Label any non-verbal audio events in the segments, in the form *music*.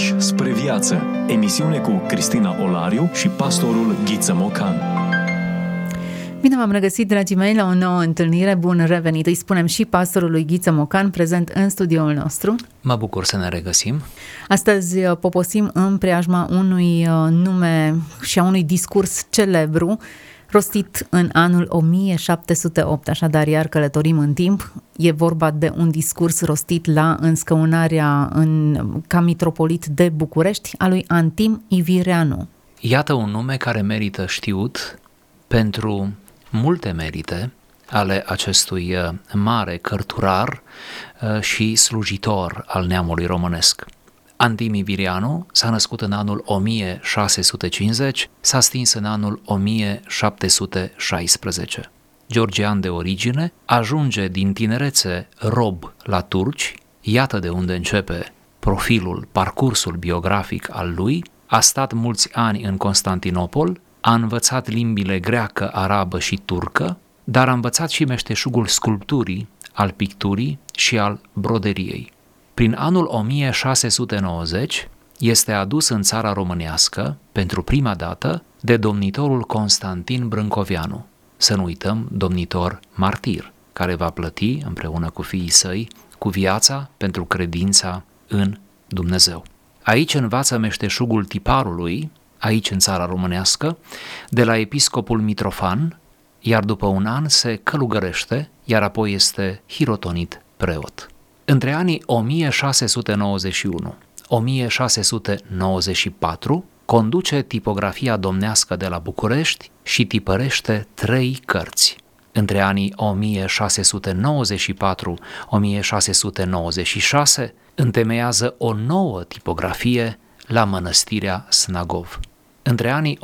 Pași spre viață. Emisiune cu Cristina Olariu și pastorul Ghiță Mocan. Bine v-am regăsit, dragii mei, la o nouă întâlnire. Bun revenit! Îi spunem și pastorului Ghiță Mocan, prezent în studioul nostru. Mă bucur să ne regăsim. Astăzi uh, poposim în preajma unui uh, nume și a unui discurs celebru rostit în anul 1708, așadar iar călătorim în timp. E vorba de un discurs rostit la înscăunarea în, ca mitropolit de București a lui Antim Ivireanu. Iată un nume care merită știut pentru multe merite ale acestui uh, mare cărturar uh, și slujitor al neamului românesc. Antimi Virianu s-a născut în anul 1650, s-a stins în anul 1716. Georgian de origine, ajunge din tinerețe rob la turci, iată de unde începe profilul, parcursul biografic al lui, a stat mulți ani în Constantinopol, a învățat limbile greacă, arabă și turcă, dar a învățat și meșteșugul sculpturii, al picturii și al broderiei. Prin anul 1690 este adus în țara românească, pentru prima dată, de domnitorul Constantin Brâncovianu. Să nu uităm, domnitor martir, care va plăti, împreună cu fiii săi, cu viața pentru credința în Dumnezeu. Aici învață meșteșugul tiparului, aici în țara românească, de la episcopul Mitrofan, iar după un an se călugărește, iar apoi este hirotonit preot. Între anii 1691-1694 conduce tipografia domnească de la București și tipărește trei cărți. Între anii 1674-1696 întemeiază o nouă tipografie la mănăstirea Snagov. Între anii 1696-1701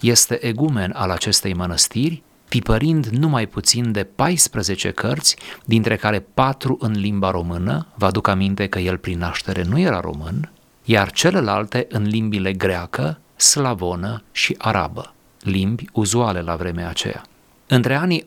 este egumen al acestei mănăstiri tipărind numai puțin de 14 cărți, dintre care 4 în limba română, vă aduc aminte că el prin naștere nu era român, iar celelalte în limbile greacă, slavonă și arabă, limbi uzuale la vremea aceea. Între anii 1701-1705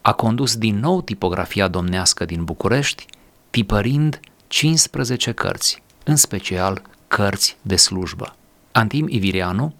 a condus din nou tipografia domnească din București, tipărind 15 cărți, în special cărți de slujbă. Antim Ivirianu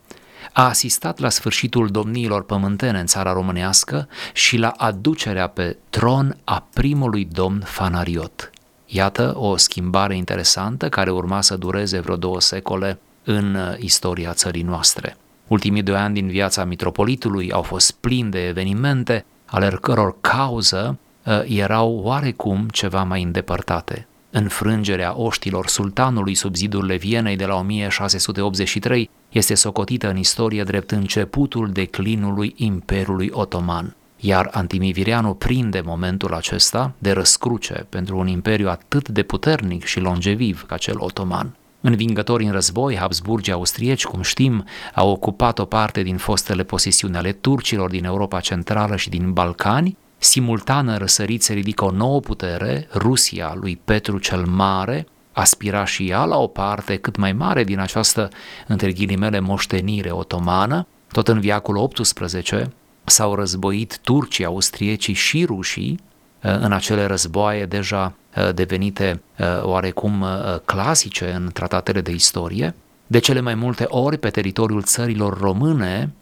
a asistat la sfârșitul domniilor pământene în țara românească și la aducerea pe tron a primului domn Fanariot. Iată o schimbare interesantă care urma să dureze vreo două secole în uh, istoria țării noastre. Ultimii doi ani din viața mitropolitului au fost plini de evenimente, ale căror cauză uh, erau oarecum ceva mai îndepărtate înfrângerea oștilor sultanului sub zidurile Vienei de la 1683 este socotită în istorie drept începutul declinului Imperiului Otoman. Iar Antimivireanu prinde momentul acesta de răscruce pentru un imperiu atât de puternic și longeviv ca cel otoman. Învingători în război, Habsburgii austrieci, cum știm, au ocupat o parte din fostele posesiuni ale turcilor din Europa Centrală și din Balcani, Simultan în răsărit se ridică o nouă putere, Rusia lui Petru cel Mare, aspira și ea la o parte cât mai mare din această, între ghilimele, moștenire otomană. Tot în viacul XVIII s-au războit turcii, austriecii și rușii, uh, în acele războaie deja uh, devenite uh, oarecum clasice în tratatele de istorie. De cele mai multe ori pe teritoriul țărilor române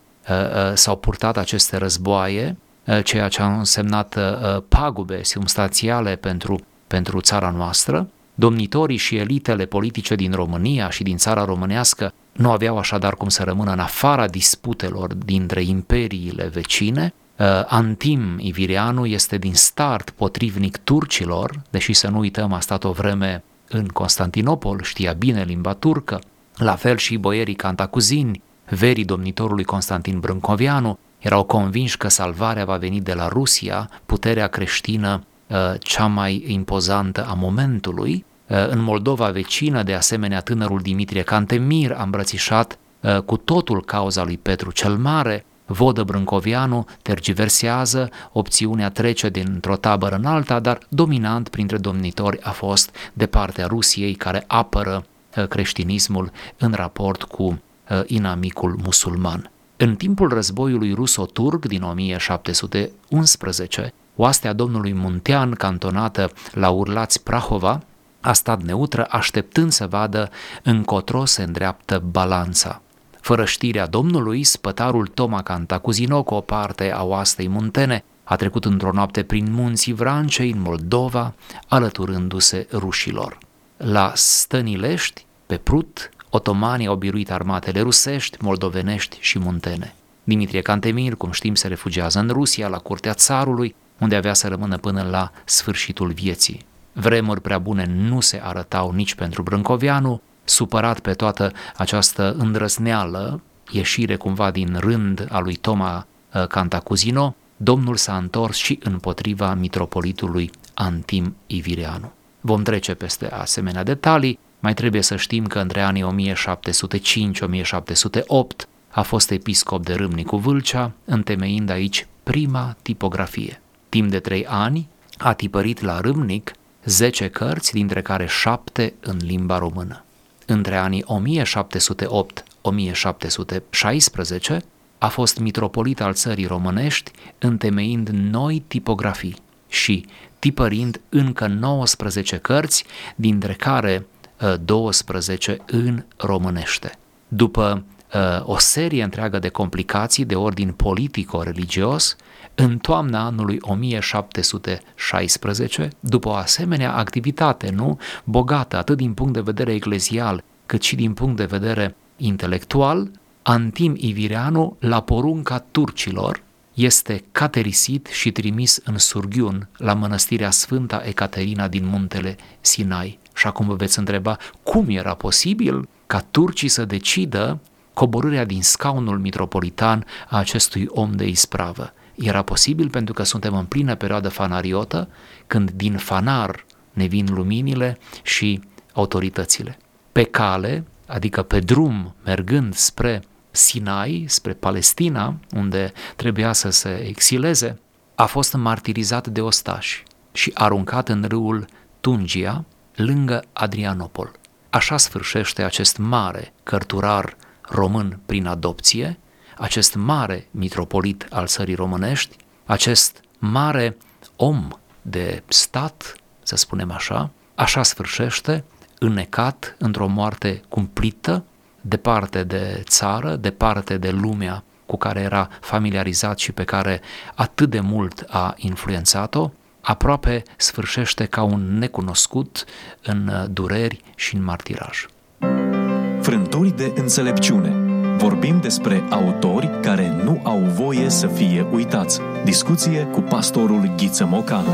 s-au purtat aceste războaie Uh, ceea ce a însemnat uh, pagube substanțiale pentru, pentru țara noastră. Domnitorii și elitele politice din România și din țara românească nu aveau așadar cum să rămână în afara disputelor dintre imperiile vecine. Uh, Antim Ivirianu este din start potrivnic turcilor, deși să nu uităm a stat o vreme în Constantinopol, știa bine limba turcă, la fel și boierii cantacuzini, verii domnitorului Constantin Brâncovianu, erau convinși că salvarea va veni de la Rusia, puterea creștină uh, cea mai impozantă a momentului. Uh, în Moldova vecină, de asemenea, tânărul Dimitrie Cantemir a îmbrățișat uh, cu totul cauza lui Petru cel Mare, Vodă Brâncovianu tergiversează, opțiunea trece dintr-o tabără în alta, dar dominant printre domnitori a fost de partea Rusiei care apără creștinismul în raport cu inamicul musulman. În timpul războiului ruso-turc din 1711, oastea domnului Muntean, cantonată la Urlați Prahova, a stat neutră, așteptând să vadă încotro se îndreaptă balanța. Fără știrea domnului, spătarul Toma Cantacuzino, cu o parte a oastei muntene, a trecut într-o noapte prin munții Vrancei, în Moldova, alăturându-se rușilor. La Stănilești, pe Prut, otomanii au biruit armatele rusești, moldovenești și muntene. Dimitrie Cantemir, cum știm, se refugiază în Rusia, la curtea țarului, unde avea să rămână până la sfârșitul vieții. Vremuri prea bune nu se arătau nici pentru Brâncovianu, supărat pe toată această îndrăzneală, ieșire cumva din rând a lui Toma uh, Cantacuzino, Domnul s-a întors și împotriva mitropolitului Antim Ivireanu. Vom trece peste asemenea detalii, mai trebuie să știm că între anii 1705-1708 a fost episcop de Râmnicu Vâlcea, întemeind aici prima tipografie. Timp de trei ani a tipărit la Râmnic 10 cărți, dintre care 7 în limba română. Între anii 1708-1716 a fost mitropolit al țării românești, întemeind noi tipografii și tipărind încă 19 cărți, dintre care 12 ă, în românește. După uh, o serie întreagă de complicații de ordin politico-religios, în toamna anului 1716, după o asemenea activitate, nu, bogată atât din punct de vedere eclezial, cât și din punct de vedere intelectual, Antim Ivireanu, la porunca turcilor, este caterisit și trimis în Surghiun, la mănăstirea Sfânta Ecaterina din muntele Sinai. Și acum vă veți întreba cum era posibil ca turcii să decidă coborârea din scaunul mitropolitan a acestui om de ispravă. Era posibil pentru că suntem în plină perioadă fanariotă, când din fanar ne vin luminile și autoritățile. Pe cale, adică pe drum, mergând spre Sinai, spre Palestina, unde trebuia să se exileze, a fost martirizat de ostași și aruncat în râul Tungia, lângă Adrianopol. Așa sfârșește acest mare cărturar român prin adopție, acest mare mitropolit al țării românești, acest mare om de stat, să spunem așa, așa sfârșește, înecat într-o moarte cumplită, departe de țară, departe de lumea cu care era familiarizat și pe care atât de mult a influențat-o, aproape sfârșește ca un necunoscut în dureri și în martiraj. Frânturi de înțelepciune. Vorbim despre autori care nu au voie să fie uitați. Discuție cu pastorul Ghiță Mocanu.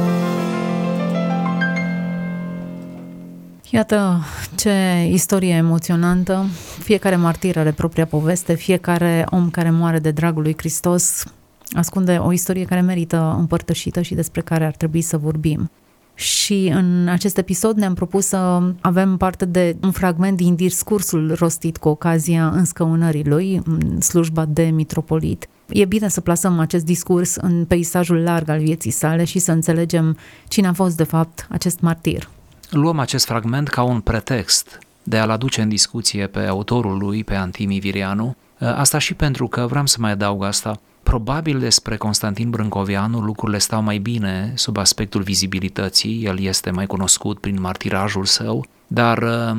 Iată ce istorie emoționantă. Fiecare martir are propria poveste, fiecare om care moare de dragul lui Hristos ascunde o istorie care merită împărtășită și despre care ar trebui să vorbim. Și în acest episod ne-am propus să avem parte de un fragment din discursul rostit cu ocazia înscăunării lui, în slujba de mitropolit. E bine să plasăm acest discurs în peisajul larg al vieții sale și să înțelegem cine a fost de fapt acest martir. Luăm acest fragment ca un pretext de a-l aduce în discuție pe autorul lui, pe Antimi Virianu, asta și pentru că, vreau să mai adaug asta, Probabil despre Constantin Brâncovianu lucrurile stau mai bine sub aspectul vizibilității, el este mai cunoscut prin martirajul său, dar uh,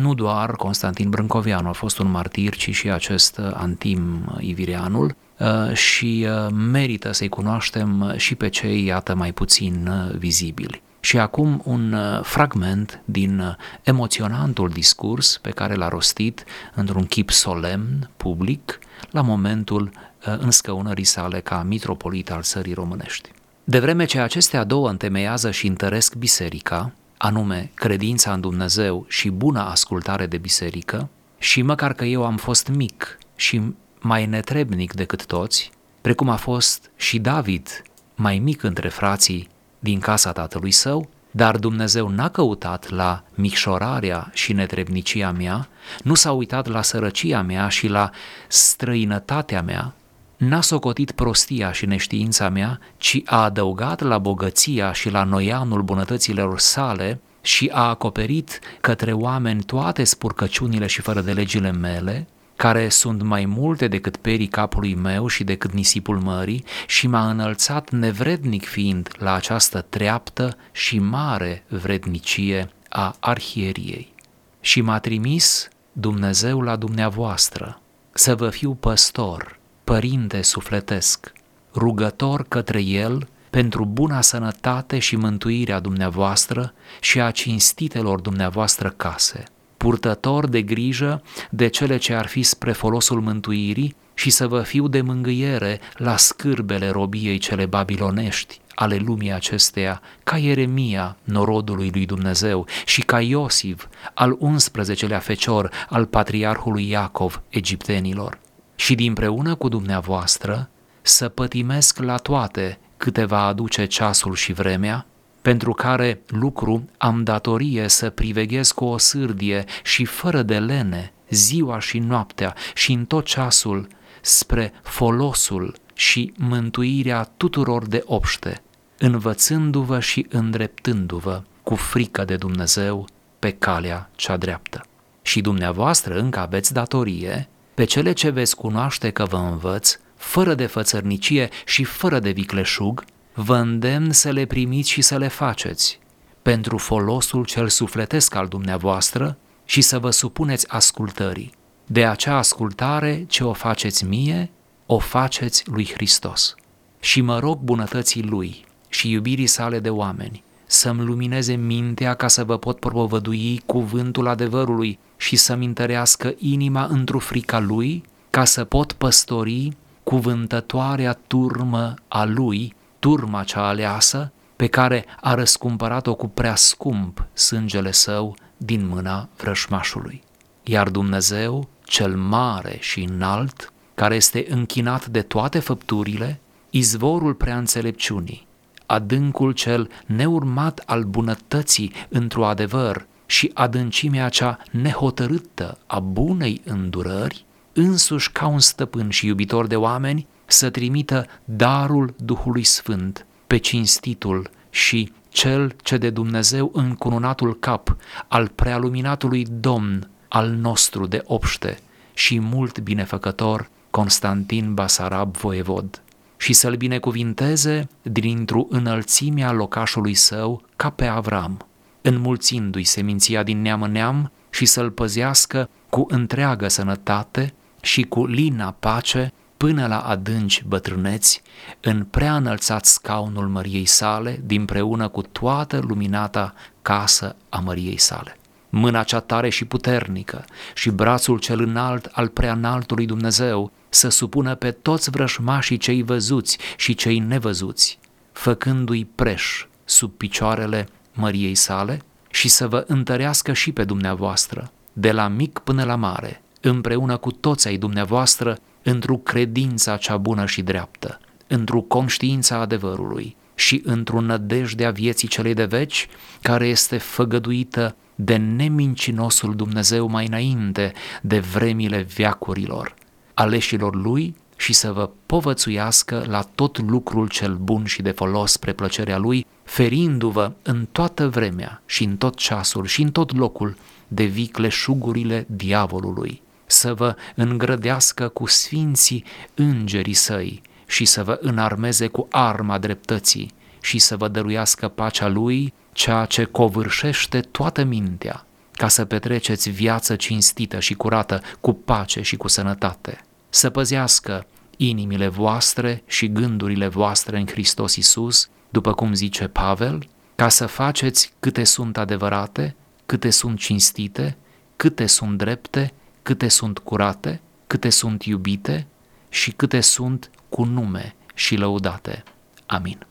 nu doar Constantin Brâncovianu a fost un martir, ci și acest uh, Antim Ivireanul uh, și merită să-i cunoaștem și pe cei, iată, mai puțin vizibili. Și acum un fragment din emoționantul discurs pe care l-a rostit într-un chip solemn, public, la momentul Uh, în scăunării sale ca mitropolit al țării românești. De vreme ce acestea două întemeiază și întăresc biserica, anume credința în Dumnezeu și buna ascultare de biserică, și măcar că eu am fost mic și mai netrebnic decât toți, precum a fost și David mai mic între frații din casa tatălui său, dar Dumnezeu n-a căutat la micșorarea și netrebnicia mea, nu s-a uitat la sărăcia mea și la străinătatea mea, n-a socotit prostia și neștiința mea, ci a adăugat la bogăția și la noianul bunătăților sale și a acoperit către oameni toate spurcăciunile și fără de legile mele, care sunt mai multe decât perii capului meu și decât nisipul mării și m-a înălțat nevrednic fiind la această treaptă și mare vrednicie a arhieriei. Și m-a trimis Dumnezeu la dumneavoastră să vă fiu păstor, părinte sufletesc, rugător către El pentru buna sănătate și mântuirea dumneavoastră și a cinstitelor dumneavoastră case, purtător de grijă de cele ce ar fi spre folosul mântuirii și să vă fiu de mângâiere la scârbele robiei cele babilonești ale lumii acesteia, ca Ieremia, norodului lui Dumnezeu, și ca Iosif, al 11-lea fecior al patriarhului Iacov, egiptenilor. Și dinpreună cu dumneavoastră să pătimesc la toate câte va aduce ceasul și vremea, pentru care lucru am datorie să priveghez cu o sârdie și fără de lene, ziua și noaptea și în tot ceasul, spre folosul și mântuirea tuturor de obște, învățându-vă și îndreptându-vă cu frică de Dumnezeu pe calea cea dreaptă. Și dumneavoastră încă aveți datorie pe cele ce veți cunoaște că vă învăț, fără de fățărnicie și fără de vicleșug, vă îndemn să le primiți și să le faceți, pentru folosul cel sufletesc al dumneavoastră și să vă supuneți ascultării. De acea ascultare ce o faceți mie, o faceți lui Hristos. Și mă rog bunătății Lui și iubirii sale de oameni, să-mi lumineze mintea ca să vă pot propovădui cuvântul adevărului și să-mi întărească inima într-o frica Lui, ca să pot păstori cuvântătoarea turmă a Lui, turma cea aleasă, pe care a răscumpărat-o cu prea scump sângele său din mâna vrășmașului. Iar Dumnezeu, cel mare și înalt, care este închinat de toate făpturile, izvorul prea înțelepciunii, adâncul cel neurmat al bunătății într-o adevăr și adâncimea cea nehotărâtă a bunei îndurări, însuși ca un stăpân și iubitor de oameni, să trimită darul Duhului Sfânt pe cinstitul și cel ce de Dumnezeu încununatul cap al prealuminatului Domn al nostru de obște și mult binefăcător Constantin Basarab voievod și să-l binecuvinteze dintr-o înălțimea locașului său ca pe Avram, înmulțindu-i seminția din neam în neam și să-l păzească cu întreagă sănătate și cu lina pace până la adânci bătrâneți, în prea înălțat scaunul măriei sale, dinpreună cu toată luminata casă a măriei sale. Mâna cea tare și puternică și brațul cel înalt al prea înaltului Dumnezeu să supună pe toți vrășmașii cei văzuți și cei nevăzuți, făcându-i preș sub picioarele măriei sale și să vă întărească și pe dumneavoastră, de la mic până la mare, împreună cu toți ai dumneavoastră, într-o credința cea bună și dreaptă, într-o conștiința adevărului și într-o nădejde a vieții celei de veci, care este făgăduită de nemincinosul Dumnezeu mai înainte de vremile veacurilor, aleșilor lui și să vă povățuiască la tot lucrul cel bun și de folos spre plăcerea lui, ferindu-vă în toată vremea și în tot ceasul și în tot locul de vicleșugurile diavolului, să vă îngrădească cu sfinții îngerii săi și să vă înarmeze cu arma dreptății și să vă dăruiască pacea lui, ceea ce covârșește toată mintea, ca să petreceți viață cinstită și curată, cu pace și cu sănătate să păzească inimile voastre și gândurile voastre în Hristos Isus, după cum zice Pavel, ca să faceți câte sunt adevărate, câte sunt cinstite, câte sunt drepte, câte sunt curate, câte sunt iubite și câte sunt cu nume și lăudate. Amin.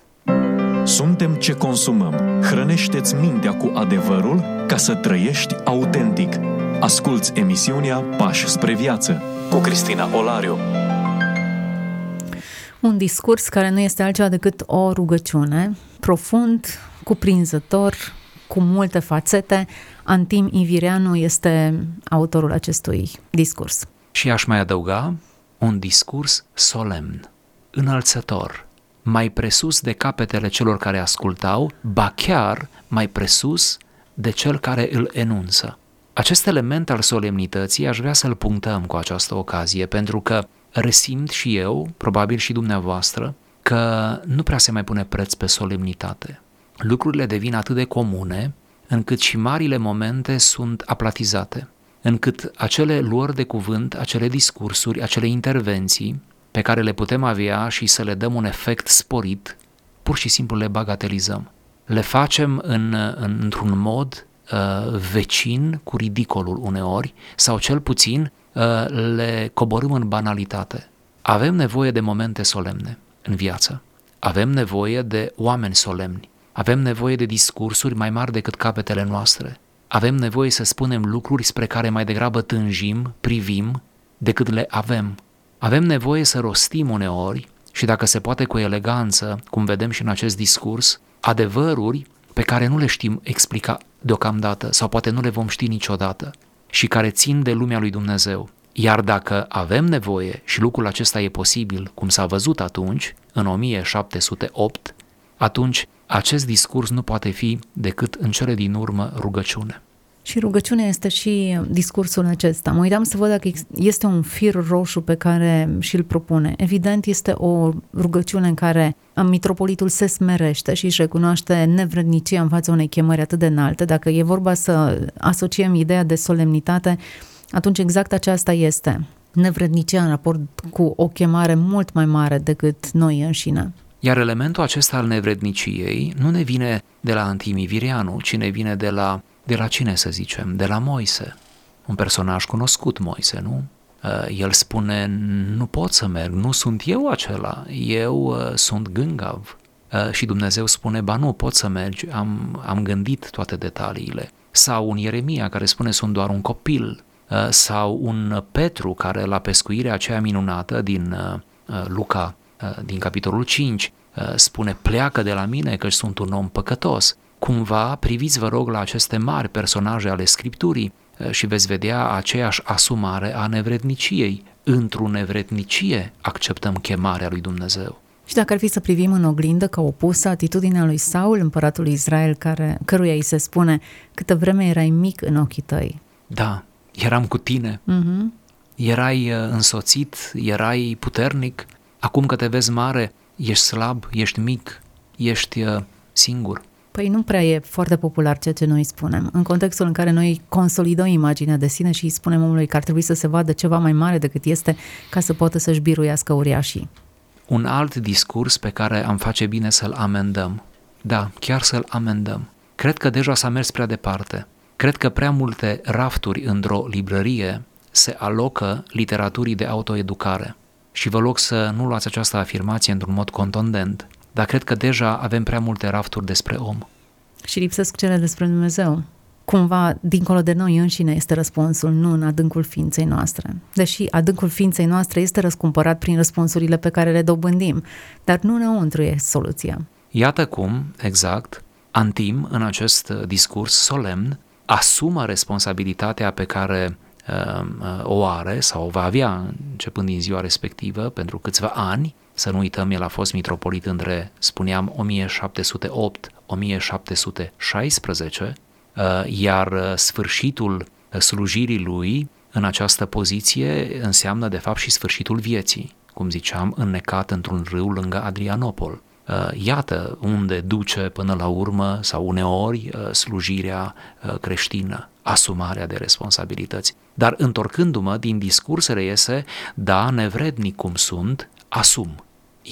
Suntem ce consumăm. Hrănește-ți mintea cu adevărul ca să trăiești autentic. Asculți emisiunea Pași spre viață cu Cristina Olariu. Un discurs care nu este altceva decât o rugăciune profund, cuprinzător, cu multe fațete. Antim Ivireanu este autorul acestui discurs. Și aș mai adăuga un discurs solemn, înălțător, mai presus de capetele celor care ascultau, ba chiar mai presus de cel care îl enunță Acest element al solemnității aș vrea să-l punctăm cu această ocazie, pentru că resimt și eu, probabil și dumneavoastră, că nu prea se mai pune preț pe solemnitate. Lucrurile devin atât de comune încât și marile momente sunt aplatizate, încât acele luări de cuvânt, acele discursuri, acele intervenții pe care le putem avea și să le dăm un efect sporit, pur și simplu le bagatelizăm. Le facem în, în, într-un mod uh, vecin cu ridicolul uneori sau cel puțin uh, le coborâm în banalitate. Avem nevoie de momente solemne în viață. Avem nevoie de oameni solemni. Avem nevoie de discursuri mai mari decât capetele noastre. Avem nevoie să spunem lucruri spre care mai degrabă tânjim, privim, decât le avem. Avem nevoie să rostim uneori și dacă se poate cu eleganță, cum vedem și în acest discurs, adevăruri pe care nu le știm explica deocamdată sau poate nu le vom ști niciodată și care țin de lumea lui Dumnezeu. Iar dacă avem nevoie și lucrul acesta e posibil, cum s-a văzut atunci, în 1708, atunci acest discurs nu poate fi decât în cele din urmă rugăciune. Și rugăciunea este și discursul acesta. Mă uitam să văd dacă este un fir roșu pe care și-l propune. Evident, este o rugăciune în care mitropolitul se smerește și își recunoaște nevrednicia în fața unei chemări atât de înalte. Dacă e vorba să asociem ideea de solemnitate, atunci exact aceasta este. Nevrednicia în raport cu o chemare mult mai mare decât noi înșine. Iar elementul acesta al nevredniciei nu ne vine de la Antimivirianu, ci ne vine de la, de la cine să zicem? De la Moise. Un personaj cunoscut, Moise, nu? Uh, el spune, nu pot să merg, nu sunt eu acela, eu uh, sunt gângav. Uh, și Dumnezeu spune, ba nu, pot să mergi, am, am gândit toate detaliile. Sau un Ieremia care spune, sunt doar un copil. Sau un Petru care la pescuirea aceea minunată din Luca Uh, din capitolul 5 uh, spune pleacă de la mine că sunt un om păcătos. Cumva priviți vă rog la aceste mari personaje ale Scripturii uh, și veți vedea aceeași asumare a nevredniciei. Într-o nevrednicie acceptăm chemarea lui Dumnezeu. Și dacă ar fi să privim în oglindă ca opusă atitudinea lui Saul, împăratul Israel, care, căruia îi se spune câtă vreme erai mic în ochii tăi. Da, eram cu tine. Uh-huh. Erai însoțit, erai puternic, Acum că te vezi mare, ești slab, ești mic, ești uh, singur. Păi nu prea e foarte popular ceea ce noi spunem. În contextul în care noi consolidăm imaginea de sine și îi spunem omului că ar trebui să se vadă ceva mai mare decât este ca să poată să-și biruiască uriașii. Un alt discurs pe care am face bine să-l amendăm. Da, chiar să-l amendăm. Cred că deja s-a mers prea departe. Cred că prea multe rafturi într-o librărie se alocă literaturii de autoeducare și vă rog să nu luați această afirmație într-un mod contundent, dar cred că deja avem prea multe rafturi despre om. Și lipsesc cele despre Dumnezeu. Cumva, dincolo de noi înșine este răspunsul, nu în adâncul ființei noastre. Deși adâncul ființei noastre este răscumpărat prin răspunsurile pe care le dobândim, dar nu înăuntru e soluția. Iată cum, exact, Antim, în acest discurs solemn, asumă responsabilitatea pe care Um, uh, o are sau o va avea începând din ziua respectivă pentru câțiva ani, să nu uităm, el a fost mitropolit între, spuneam, 1708-1716, uh, iar uh, sfârșitul slujirii lui în această poziție înseamnă de fapt și sfârșitul vieții, cum ziceam, înnecat într-un râu lângă Adrianopol. Iată unde duce până la urmă sau uneori slujirea creștină asumarea de responsabilități. Dar întorcându-mă din discurs reiese, da, nevrednic cum sunt, asum.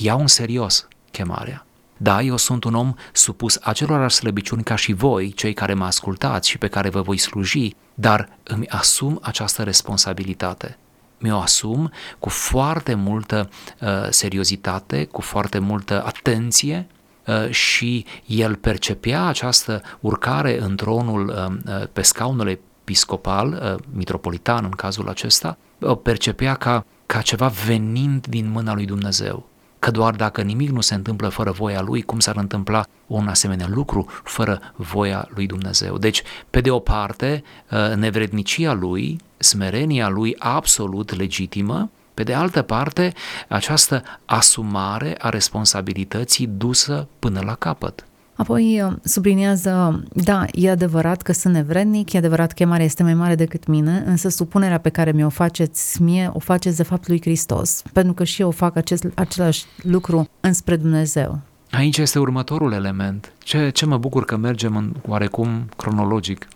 Iau în serios chemarea. Da, eu sunt un om supus acelorași slăbiciuni ca și voi, cei care mă ascultați și pe care vă voi sluji, dar îmi asum această responsabilitate. Mi-o asum cu foarte multă uh, seriozitate, cu foarte multă atenție Uh, și el percepea această urcare în tronul, uh, uh, pe scaunul episcopal, mitropolitan în cazul acesta, o percepea ca, ca ceva venind din mâna lui Dumnezeu. Că doar dacă nimic nu se întâmplă fără voia lui, cum s-ar întâmpla un asemenea lucru fără voia lui Dumnezeu? Deci, pe de o parte, nevrednicia lui, smerenia lui absolut legitimă, pe de altă parte, această asumare a responsabilității dusă până la capăt. Apoi uh, subliniază, da, e adevărat că sunt nevrednic, e adevărat că chemarea este mai mare decât mine, însă supunerea pe care mi-o faceți mie, o faceți de fapt lui Hristos, pentru că și eu fac acest, același lucru înspre Dumnezeu. Aici este următorul element. Ce, ce mă bucur că mergem în oarecum cronologic,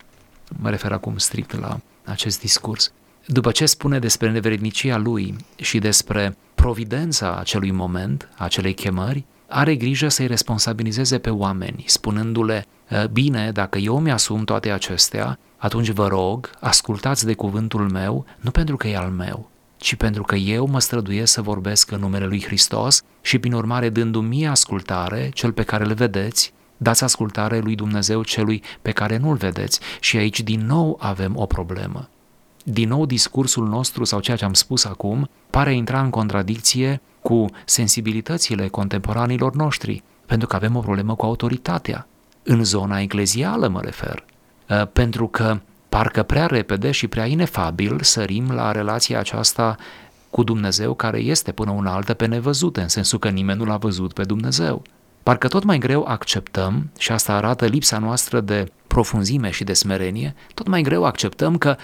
mă refer acum strict la acest discurs. După ce spune despre nevrednicia lui și despre providența acelui moment, acelei chemări, are grijă să-i responsabilizeze pe oameni, spunându-le, bine, dacă eu mi-asum toate acestea, atunci vă rog, ascultați de cuvântul meu, nu pentru că e al meu, ci pentru că eu mă străduiesc să vorbesc în numele lui Hristos și, prin urmare, dându-mi mie ascultare, cel pe care îl vedeți, dați ascultare lui Dumnezeu celui pe care nu-l vedeți. Și aici din nou avem o problemă. Din nou discursul nostru sau ceea ce am spus acum pare intra în contradicție cu sensibilitățile contemporanilor noștri, pentru că avem o problemă cu autoritatea. În zona eclezială mă refer. Uh, pentru că parcă prea repede și prea inefabil sărim la relația aceasta cu Dumnezeu care este până una altă pe nevăzute, în sensul că nimeni nu l-a văzut pe Dumnezeu. Parcă tot mai greu acceptăm, și asta arată lipsa noastră de profunzime și de smerenie, tot mai greu acceptăm că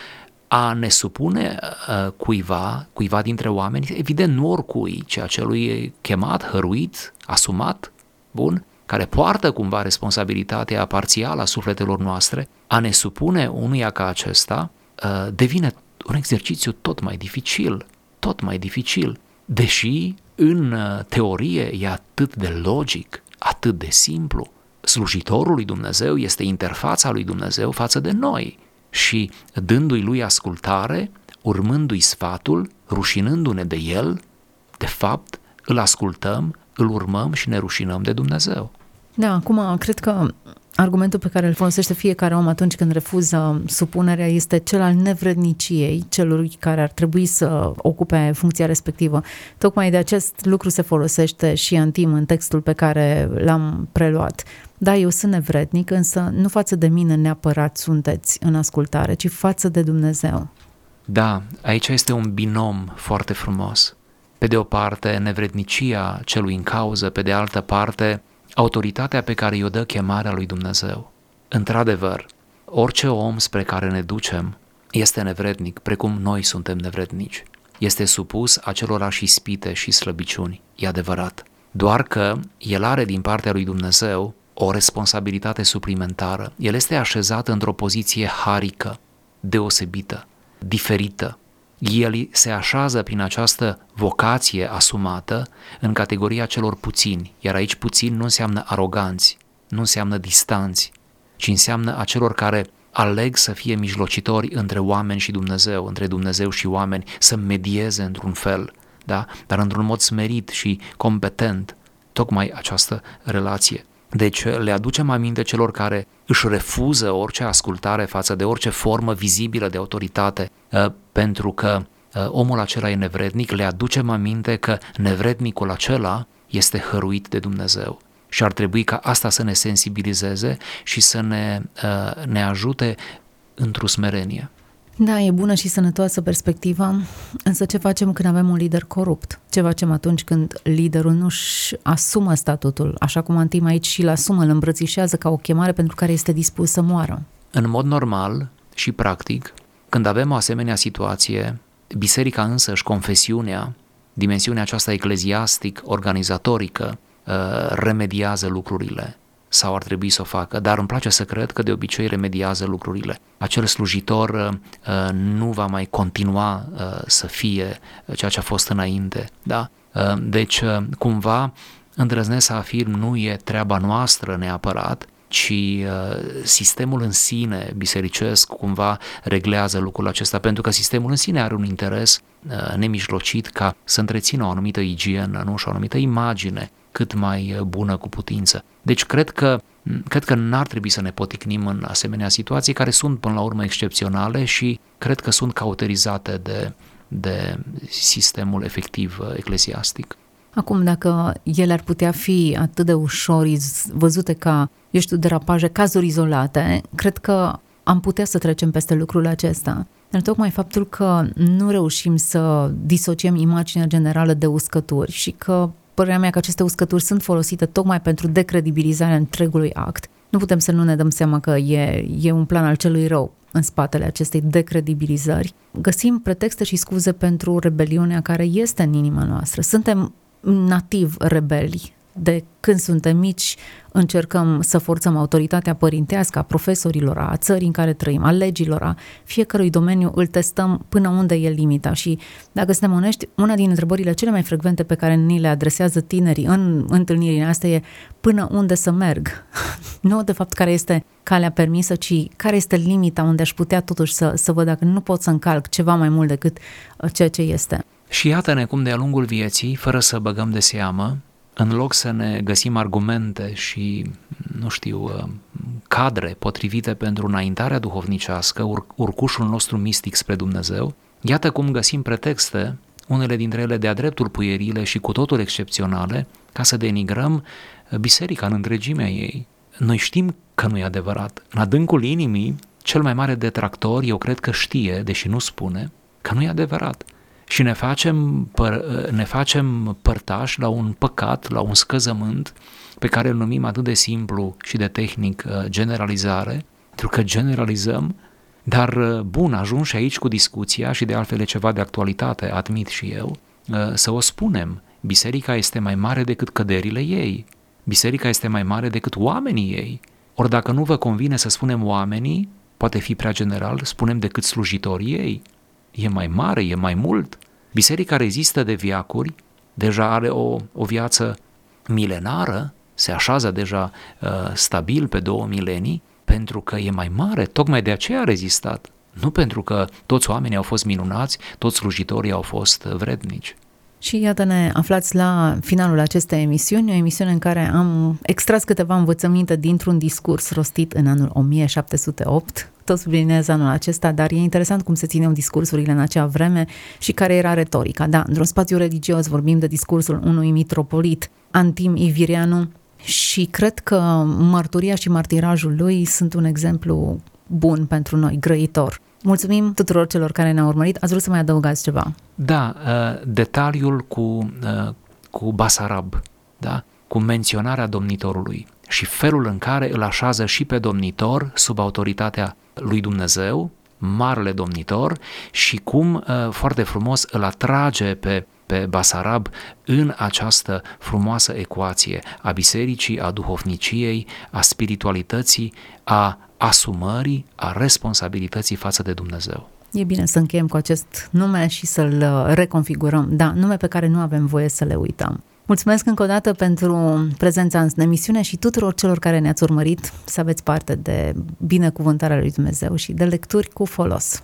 a ne supune uh, cuiva, cuiva dintre oameni, evident nu oricui, ci acelui chemat, hăruit, asumat, bun, care poartă cumva responsabilitatea parțială a sufletelor noastre, a ne supune unuia ca acesta, uh, devine un exercițiu tot mai dificil, tot mai dificil, deși în uh, teorie e atât de logic, atât de simplu. Slujitorul lui Dumnezeu este interfața lui Dumnezeu față de noi și dându-i lui ascultare, urmându-i sfatul, rușinându-ne de el, de fapt îl ascultăm, îl urmăm și ne rușinăm de Dumnezeu. Da, acum cred că argumentul pe care îl folosește fiecare om atunci când refuză supunerea este cel al nevredniciei, celui care ar trebui să ocupe funcția respectivă. Tocmai de acest lucru se folosește și Antim în textul pe care l-am preluat. Da, eu sunt nevrednic, însă nu față de mine neapărat sunteți în ascultare, ci față de Dumnezeu. Da, aici este un binom foarte frumos. Pe de o parte, nevrednicia celui în cauză, pe de altă parte, autoritatea pe care i-o dă chemarea lui Dumnezeu. Într-adevăr, orice om spre care ne ducem este nevrednic, precum noi suntem nevrednici. Este supus acelorași ispite și slăbiciuni, e adevărat. Doar că el are din partea lui Dumnezeu o responsabilitate suplimentară. El este așezat într-o poziție harică, deosebită, diferită. El se așează prin această vocație asumată în categoria celor puțini, iar aici puțin nu înseamnă aroganți, nu înseamnă distanți, ci înseamnă acelor care aleg să fie mijlocitori între oameni și Dumnezeu, între Dumnezeu și oameni, să medieze într-un fel, da? dar într-un mod smerit și competent, tocmai această relație. Deci le aducem aminte celor care își refuză orice ascultare față de orice formă vizibilă de autoritate, ă, pentru că ă, omul acela e nevrednic, le aducem aminte că nevrednicul acela este hăruit de Dumnezeu. Și ar trebui ca asta să ne sensibilizeze și să ne, ă, ne ajute într-o smerenie. Da, e bună și sănătoasă perspectiva, însă ce facem când avem un lider corupt? Ce facem atunci când liderul nu-și asumă statutul, așa cum Antim aici și-l asumă, îl îmbrățișează ca o chemare pentru care este dispus să moară? În mod normal și practic, când avem o asemenea situație, biserica însă și confesiunea, dimensiunea aceasta ecleziastic, organizatorică, uh, remediază lucrurile sau ar trebui să o facă, dar îmi place să cred că de obicei remediază lucrurile. Acel slujitor uh, nu va mai continua uh, să fie ceea ce a fost înainte, da? Uh, deci, uh, cumva, îndrăznesc să afirm, nu e treaba noastră neapărat, ci uh, sistemul în sine bisericesc cumva reglează lucrul acesta, pentru că sistemul în sine are un interes uh, nemijlocit ca să întrețină o anumită igienă, nu? și o anumită imagine cât mai uh, bună cu putință. Deci cred că cred că n-ar trebui să ne poticnim în asemenea situații care sunt până la urmă excepționale și cred că sunt cauterizate de, de sistemul efectiv uh, eclesiastic. Acum, dacă ele ar putea fi atât de ușor văzute ca, eu știu, derapaje, cazuri izolate, cred că am putea să trecem peste lucrul acesta. Dar tocmai faptul că nu reușim să disociem imaginea generală de uscături și că părerea mea că aceste uscături sunt folosite tocmai pentru decredibilizarea întregului act. Nu putem să nu ne dăm seama că e, e un plan al celui rău în spatele acestei decredibilizări. Găsim pretexte și scuze pentru rebeliunea care este în inima noastră. Suntem nativ rebeli de când suntem mici încercăm să forțăm autoritatea părintească a profesorilor, a țării în care trăim, a legilor, a fiecărui domeniu, îl testăm până unde e limita și dacă suntem onești, una din întrebările cele mai frecvente pe care ni le adresează tinerii în întâlnirile astea e până unde să merg. *laughs* nu de fapt care este calea permisă, ci care este limita unde aș putea totuși să, să văd dacă nu pot să încalc ceva mai mult decât uh, ceea ce este. Și iată-ne cum de-a lungul vieții, fără să băgăm de seamă, în loc să ne găsim argumente și, nu știu, uh, cadre potrivite pentru înaintarea duhovnicească, ur- urcușul nostru mistic spre Dumnezeu, iată cum găsim pretexte, unele dintre ele de-a dreptul puierile și cu totul excepționale, ca să denigrăm uh, biserica în întregimea ei. Noi știm că nu e adevărat. În adâncul inimii, cel mai mare detractor, eu cred că știe, deși nu spune, că nu e adevărat și ne facem, păr- ne facem părtași la un păcat, la un scăzământ pe care îl numim atât de simplu și de tehnic uh, generalizare, pentru că generalizăm, dar uh, bun, ajung și aici cu discuția și de altfel e ceva de actualitate, admit și eu, uh, să o spunem. Biserica este mai mare decât căderile ei. Biserica este mai mare decât oamenii ei. Ori dacă nu vă convine să spunem oamenii, poate fi prea general, spunem decât slujitorii ei e mai mare, e mai mult. Biserica rezistă de viacuri, deja are o, o viață milenară, se așează deja uh, stabil pe două milenii, pentru că e mai mare, tocmai de aceea a rezistat. Nu pentru că toți oamenii au fost minunați, toți slujitorii au fost vrednici. Și iată ne aflați la finalul acestei emisiuni, o emisiune în care am extras câteva învățăminte dintr-un discurs rostit în anul 1708, tot subliniez anul acesta, dar e interesant cum se țineau discursurile în acea vreme și care era retorica. Da, într-un spațiu religios vorbim de discursul unui mitropolit, Antim Ivirianu, și cred că mărturia și martirajul lui sunt un exemplu bun pentru noi, grăitor. Mulțumim tuturor celor care ne-au urmărit. Ați vrut să mai adăugați ceva? Da, uh, detaliul cu, uh, cu Basarab, da? cu menționarea domnitorului și felul în care îl așează și pe domnitor sub autoritatea lui Dumnezeu, marele domnitor, și cum uh, foarte frumos îl atrage pe pe Basarab în această frumoasă ecuație a bisericii, a duhovniciei, a spiritualității, a asumării, a responsabilității față de Dumnezeu. E bine să încheiem cu acest nume și să-l uh, reconfigurăm. Da, nume pe care nu avem voie să le uităm. Mulțumesc încă o dată pentru prezența în emisiune și tuturor celor care ne-ați urmărit să aveți parte de binecuvântarea lui Dumnezeu și de lecturi cu folos.